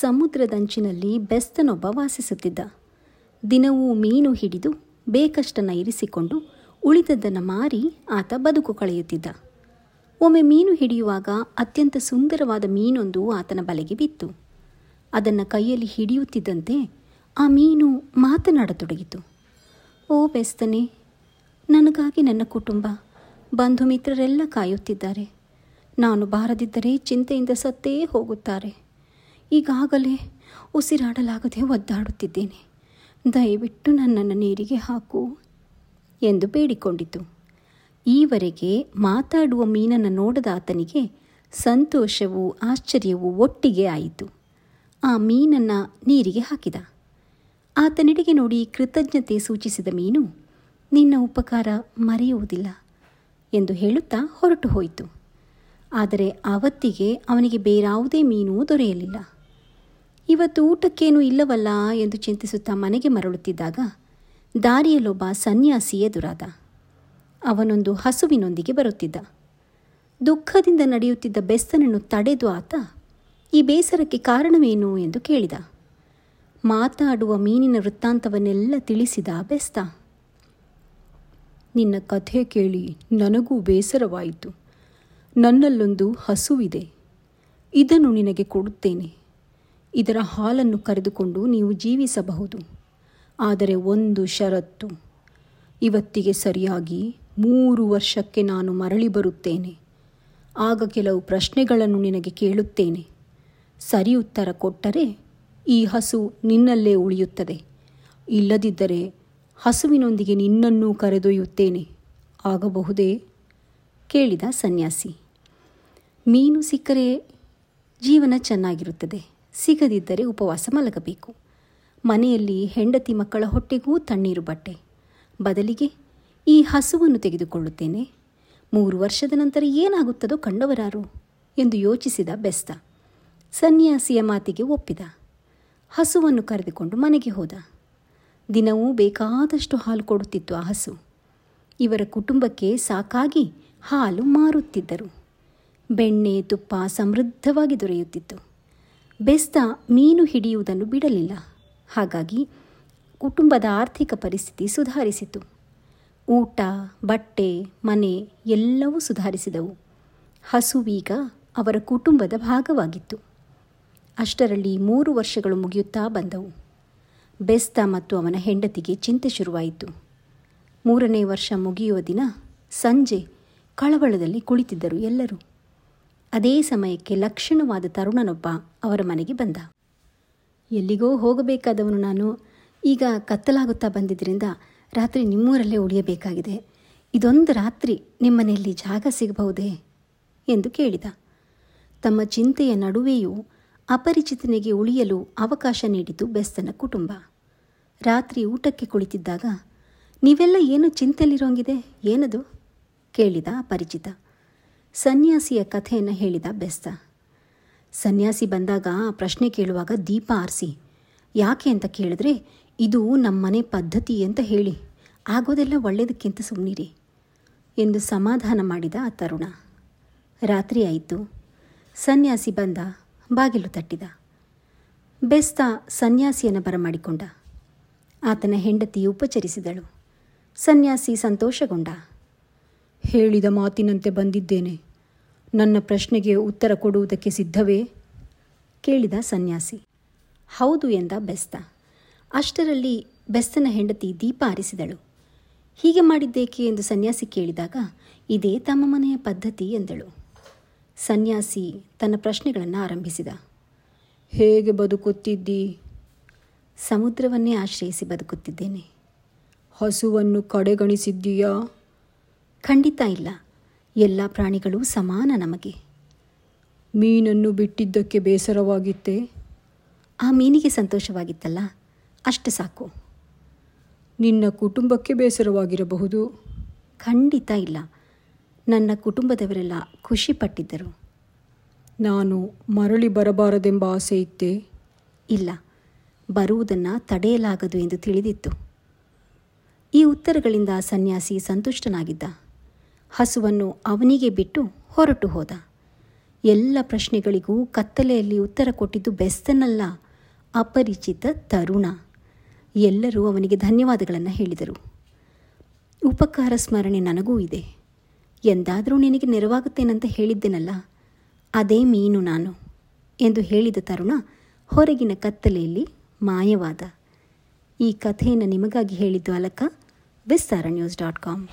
ಸಮುದ್ರದಂಚಿನಲ್ಲಿ ಬೆಸ್ತನೊಬ್ಬ ವಾಸಿಸುತ್ತಿದ್ದ. ದಿನವೂ ಮೀನು ಹಿಡಿದು ಬೇಕಷ್ಟನ್ನು ಇರಿಸಿಕೊಂಡು ಉಳಿದದ್ದನ್ನು ಮಾರಿ ಆತ ಬದುಕು ಕಳೆಯುತ್ತಿದ್ದ. ಒಮ್ಮೆ ಮೀನು ಹಿಡಿಯುವಾಗ ಅತ್ಯಂತ ಸುಂದರವಾದ ಮೀನೊಂದು ಆತನ ಬಲೆಗೆ ಬಿತ್ತು. ಅದನ್ನು ಕೈಯಲ್ಲಿ ಹಿಡಿಯುತ್ತಿದ್ದಂತೆ ಆ ಮೀನು ಮಾತನಾಡತೊಡಗಿತು. ಓ ಬೆಸ್ತನೆ, ನನಗಾಗಿ ನನ್ನ ಕುಟುಂಬ, ಬಂಧು ಮಿತ್ರರೆಲ್ಲ ಕಾಯುತ್ತಿದ್ದಾರೆ. ನಾನು ಬಾರದಿದ್ದರೆ ಚಿಂತೆಯಿಂದ ಸತ್ತೇ ಹೋಗುತ್ತಾರೆ. ಈಗಾಗಲೇ ಉಸಿರಾಡಲಾಗದೆ ಒದ್ದಾಡುತ್ತಿದ್ದೇನೆ. ದಯವಿಟ್ಟು ನನ್ನನ್ನು ನೀರಿಗೆ ಹಾಕು ಎಂದು ಬೇಡಿಕೊಂಡಿತು. ಈವರೆಗೆ ಮಾತಾಡುವ ಮೀನನ್ನು ನೋಡದ ಆತನಿಗೆ ಸಂತೋಷವೂ ಆಶ್ಚರ್ಯವೂ ಒಟ್ಟಿಗೆ ಆಯಿತು. ಆ ಮೀನನ್ನು ನೀರಿಗೆ ಹಾಕಿದ. ಆತನೆಡೆಗೆ ನೋಡಿ ಕೃತಜ್ಞತೆ ಸೂಚಿಸಿದ ಮೀನು, ನಿನ್ನ ಉಪಕಾರ ಮರೆಯುವುದಿಲ್ಲ ಎಂದು ಹೇಳುತ್ತಾ ಹೊರಟು ಹೋಯಿತು. ಆದರೆ ಆವತ್ತಿಗೆ ಅವನಿಗೆ ಬೇರಾವುದೇ ಮೀನೂ ದೊರೆಯಲಿಲ್ಲ. ಇವತ್ತು ಊಟಕ್ಕೇನೂ ಇಲ್ಲವಲ್ಲ ಎಂದು ಚಿಂತಿಸುತ್ತಾ ಮನೆಗೆ ಮರಳುತ್ತಿದ್ದಾಗ ದಾರಿಯಲ್ಲೊಬ್ಬ ಸನ್ಯಾಸಿ ಎದುರಾದ. ಅವನೊಂದು ಹಸುವಿನೊಂದಿಗೆ ಬರುತ್ತಿದ್ದ. ದುಃಖದಿಂದ ನಡೆಯುತ್ತಿದ್ದ ಬೆಸ್ತನನ್ನು ತಡೆದು ಆತ ಈ ಬೇಸರಕ್ಕೆ ಕಾರಣವೇನು ಎಂದು ಕೇಳಿದ. ಮಾತಾಡುವ ಮೀನಿನ ವೃತ್ತಾಂತವನ್ನೆಲ್ಲ ತಿಳಿಸಿದ ಬೆಸ್ತ. ನಿನ್ನ ಕಥೆ ಕೇಳಿ ನನಗೂ ಬೇಸರವಾಯಿತು. ನನ್ನಲ್ಲೊಂದು ಹಸುವಿದೆ. ಇದನ್ನು ನಿನಗೆ ಕೊಡುತ್ತೇನೆ. ಇದರ ಹಾಲನ್ನು ಕರೆದುಕೊಂಡು ನೀವು ಜೀವಿಸಬಹುದು. ಆದರೆ ಒಂದು ಷರತ್ತು. ಇವತ್ತಿಗೆ ಸರಿಯಾಗಿ ಮೂರು ವರ್ಷಕ್ಕೆ ನಾನು ಮರಳಿ ಬರುತ್ತೇನೆ. ಆಗ ಕೆಲವು ಪ್ರಶ್ನೆಗಳನ್ನು ನಿನಗೆ ಕೇಳುತ್ತೇನೆ. ಸರಿ ಉತ್ತರ ಕೊಟ್ಟರೆ ಈ ಹಸು ನಿನ್ನಲ್ಲೇ ಉಳಿಯುತ್ತದೆ. ಇಲ್ಲದಿದ್ದರೆ ಹಸುವಿನೊಂದಿಗೆ ನಿನ್ನನ್ನೂ ಕರೆದೊಯ್ಯುತ್ತೇನೆ. ಆಗಬಹುದೇ? ಕೇಳಿದ ಸನ್ಯಾಸಿ. ಮೀನು ಸಿಕ್ಕರೆ ಜೀವನ ಚೆನ್ನಾಗಿರುತ್ತದೆ. ಸಿಗದಿದ್ದರೆ ಉಪವಾಸ ಮಲಗಬೇಕು. ಮನೆಯಲ್ಲಿ ಹೆಂಡತಿ ಮಕ್ಕಳ ಹೊಟ್ಟೆಗೂ ತಣ್ಣೀರು ಬಟ್ಟೆ. ಬದಲಿಗೆ ಈ ಹಸುವನ್ನು ತೆಗೆದುಕೊಳ್ಳುತ್ತೇನೆ. ಮೂರು ವರ್ಷದ ನಂತರ ಏನಾಗುತ್ತದೋ ಕಂಡವರಾರು ಎಂದು ಯೋಚಿಸಿದ ಬೆಸ್ತ. ಸನ್ಯಾಸಿಯ ಮಾತಿಗೆ ಒಪ್ಪಿದ. ಹಸುವನ್ನು ಕರೆದುಕೊಂಡು ಮನೆಗೆ ಹೋದ. ದಿನವೂ ಬೇಕಾದಷ್ಟು ಹಾಲು ಕೊಡುತ್ತಿತ್ತು ಆ ಹಸು. ಇವರ ಕುಟುಂಬಕ್ಕೆ ಸಾಕಾಗಿ ಹಾಲು ಮಾರುತ್ತಿದ್ದರು. ಬೆಣ್ಣೆ ತುಪ್ಪ ಸಮೃದ್ಧವಾಗಿ ದೊರೆಯುತ್ತಿತ್ತು. ಬೆಸ್ತ ಮೀನು ಹಿಡಿಯುವುದನ್ನು ಬಿಡಲಿಲ್ಲ. ಹಾಗಾಗಿ ಕುಟುಂಬದ ಆರ್ಥಿಕ ಪರಿಸ್ಥಿತಿ ಸುಧಾರಿಸಿತು. ಊಟ, ಬಟ್ಟೆ, ಮನೆ ಎಲ್ಲವೂ ಸುಧಾರಿಸಿದವು. ಹಸುವೀಗ ಅವರ ಕುಟುಂಬದ ಭಾಗವಾಗಿತ್ತು. ಅಷ್ಟರಲ್ಲಿ ಮೂರು ವರ್ಷಗಳು ಮುಗಿಯುತ್ತಾ ಬಂದವು. ಬೆಸ್ತ ಮತ್ತು ಅವನ ಹೆಂಡತಿಗೆ ಚಿಂತೆ ಶುರುವಾಯಿತು. ಮೂರನೇ ವರ್ಷ ಮುಗಿಯುವ ದಿನ ಸಂಜೆ ಕಳವಳದಲ್ಲಿ ಕುಳಿತಿದ್ದರು ಎಲ್ಲರೂ. ಅದೇ ಸಮಯಕ್ಕೆ ಲಕ್ಷಣವಾದ ತರುಣನೊಬ್ಬ ಅವರ ಮನೆಗೆ ಬಂದ. ಎಲ್ಲಿಗೋ ಹೋಗಬೇಕಾದವನು ನಾನು. ಈಗ ಕತ್ತಲಾಗುತ್ತಾ ಬಂದಿದ್ದರಿಂದ ರಾತ್ರಿ ನಿಮ್ಮೂರಲ್ಲೇ ಉಳಿಯಬೇಕಾಗಿದೆ. ಇದೊಂದು ರಾತ್ರಿ ನಿಮ್ಮನೆಯಲ್ಲಿ ಜಾಗ ಸಿಗಬಹುದೇ? ಎಂದು ಕೇಳಿದ. ತಮ್ಮ ಚಿಂತೆಯ ನಡುವೆಯೂ ಅಪರಿಚಿತನಿಗೆ ಉಳಿಯಲು ಅವಕಾಶ ನೀಡಿತು ಬೆಸ್ತನ ಕುಟುಂಬ. ರಾತ್ರಿ ಊಟಕ್ಕೆ ಕುಳಿತಿದ್ದಾಗ, ನೀವೆಲ್ಲ ಏನು ಚಿಂತೆಯಲ್ಲಿರೋಂಗಿದೆ? ಏನದು? ಕೇಳಿದ ಅಪರಿಚಿತ. ಸನ್ಯಾಸಿಯ ಕಥೆಯನ್ನು ಹೇಳಿದ ಬೆಸ್ತ. ಸನ್ಯಾಸಿ ಬಂದಾಗ ಪ್ರಶ್ನೆ ಕೇಳುವಾಗ ದೀಪ ಆರಿಸಿ, ಯಾಕೆ ಅಂತ ಕೇಳಿದ್ರೆ, ಇದು ನಮ್ಮನೆ ಪದ್ಧತಿ ಅಂತ ಹೇಳಿ. ಆಗೋದೆಲ್ಲ ಒಳ್ಳೆಯದಕ್ಕಿಂತ ಸುಮ್ಮನಿರಿ ಎಂದು ಸಮಾಧಾನ ಮಾಡಿದ ಆ ತರುಣ. ರಾತ್ರಿ ಆಯಿತು. ಸನ್ಯಾಸಿ ಬಂದ, ಬಾಗಿಲು ತಟ್ಟಿದ. ಬೆಸ್ತ ಸನ್ಯಾಸಿಯನ್ನು ಬರಮಾಡಿಕೊಂಡ. ಆತನ ಹೆಂಡತಿ ಉಪಚರಿಸಿದಳು. ಸನ್ಯಾಸಿ ಸಂತೋಷಗೊಂಡ. ಹೇಳಿದ ಮಾತಿನಂತೆ ಬಂದಿದ್ದೇನೆ. ನನ್ನ ಪ್ರಶ್ನೆಗೆ ಉತ್ತರ ಕೊಡುವುದಕ್ಕೆ ಸಿದ್ಧವೇ? ಕೇಳಿದ ಸನ್ಯಾಸಿ. ಹೌದು ಎಂದ ಬೆಸ್ತ. ಅಷ್ಟರಲ್ಲಿ ಬೆಸ್ತನ ಹೆಂಡತಿ ದೀಪ ಆರಿಸಿದಳು ಹೀಗೆ ಮಾಡಿದ್ದೇಕೆ ಎಂದು ಸನ್ಯಾಸಿ ಕೇಳಿದಾಗ, ಇದೇ ತಮ್ಮ ಮನೆಯ ಪದ್ಧತಿ ಎಂದಳು. ಸನ್ಯಾಸಿ ತನ್ನ ಪ್ರಶ್ನೆಗಳನ್ನು ಆರಂಭಿಸಿದ. ಹೇಗೆ ಬದುಕುತ್ತಿದ್ದಿ? ಸಮುದ್ರವನ್ನೇ ಆಶ್ರಯಿಸಿ ಬದುಕುತ್ತಿದ್ದೇನೆ. ಹಸುವನ್ನು ಕಡೆಗಣಿಸಿದ್ದೀಯಾ? ಖಂಡಿತ ಇಲ್ಲ. ಎಲ್ಲ ಪ್ರಾಣಿಗಳು ಸಮಾನ ನಮಗೆ. ಮೀನನ್ನು ಬಿಟ್ಟಿದ್ದಕ್ಕೆ ಬೇಸರವಾಗಿತ್ತೆ. ಆ ಮೀನಿಗೆ ಸಂತೋಷವಾಗಿತ್ತಲ್ಲ? ಅಷ್ಟು ಸಾಕು. ನಿನ್ನ ಕುಟುಂಬಕ್ಕೆ ಬೇಸರವಾಗಿರಬಹುದು. ಖಂಡಿತ ಇಲ್ಲ. ನನ್ನ ಕುಟುಂಬದವರೆಲ್ಲ ಖುಷಿಪಟ್ಟಿದ್ದರು. ನಾನು ಮರಳಿ ಬರಬಾರದೆಂಬ ಆಸೆ ಇತ್ತೆ? ಇಲ್ಲ. ಬರುವುದನ್ನು ತಡೆಯಲಾಗದು ಎಂದು ತಿಳಿದಿತ್ತು. ಈ ಉತ್ತರಗಳಿಂದ ಸನ್ಯಾಸಿ ಸಂತುಷ್ಟನಾಗಿದ್ದ. ಹಸುವನ್ನು ಅವನಿಗೆ ಬಿಟ್ಟು ಹೊರಟು ಹೋದ. ಎಲ್ಲ ಪ್ರಶ್ನೆಗಳಿಗೂ ಕತ್ತಲೆಯಲ್ಲಿ ಉತ್ತರ ಕೊಟ್ಟಿದ್ದು ಬೆಸ್ತನಲ್ಲ, ಅಪರಿಚಿತ ತರುಣ. ಎಲ್ಲರೂ ಅವನಿಗೆ ಧನ್ಯವಾದಗಳನ್ನು ಹೇಳಿದರು. ಉಪಕಾರ ಸ್ಮರಣೆ ನನಗೂ ಇದೆ. ಎಂದಾದರೂ ನಿನಗೆ ನೆರವಾಗುತ್ತೇನಂತ ಹೇಳಿದ್ದೆನಲ್ಲ, ಅದೇ ಮೀನು ನಾನು ಎಂದು ಹೇಳಿದ ತರುಣ ಹೊರಗಿನ ಕತ್ತಲೆಯಲ್ಲಿ ಮಾಯವಾದ. ಈ ಕಥೆಯನ್ನು ನಿಮಗಾಗಿ ಹೇಳಿದ್ದು Alaka Vistara news dot com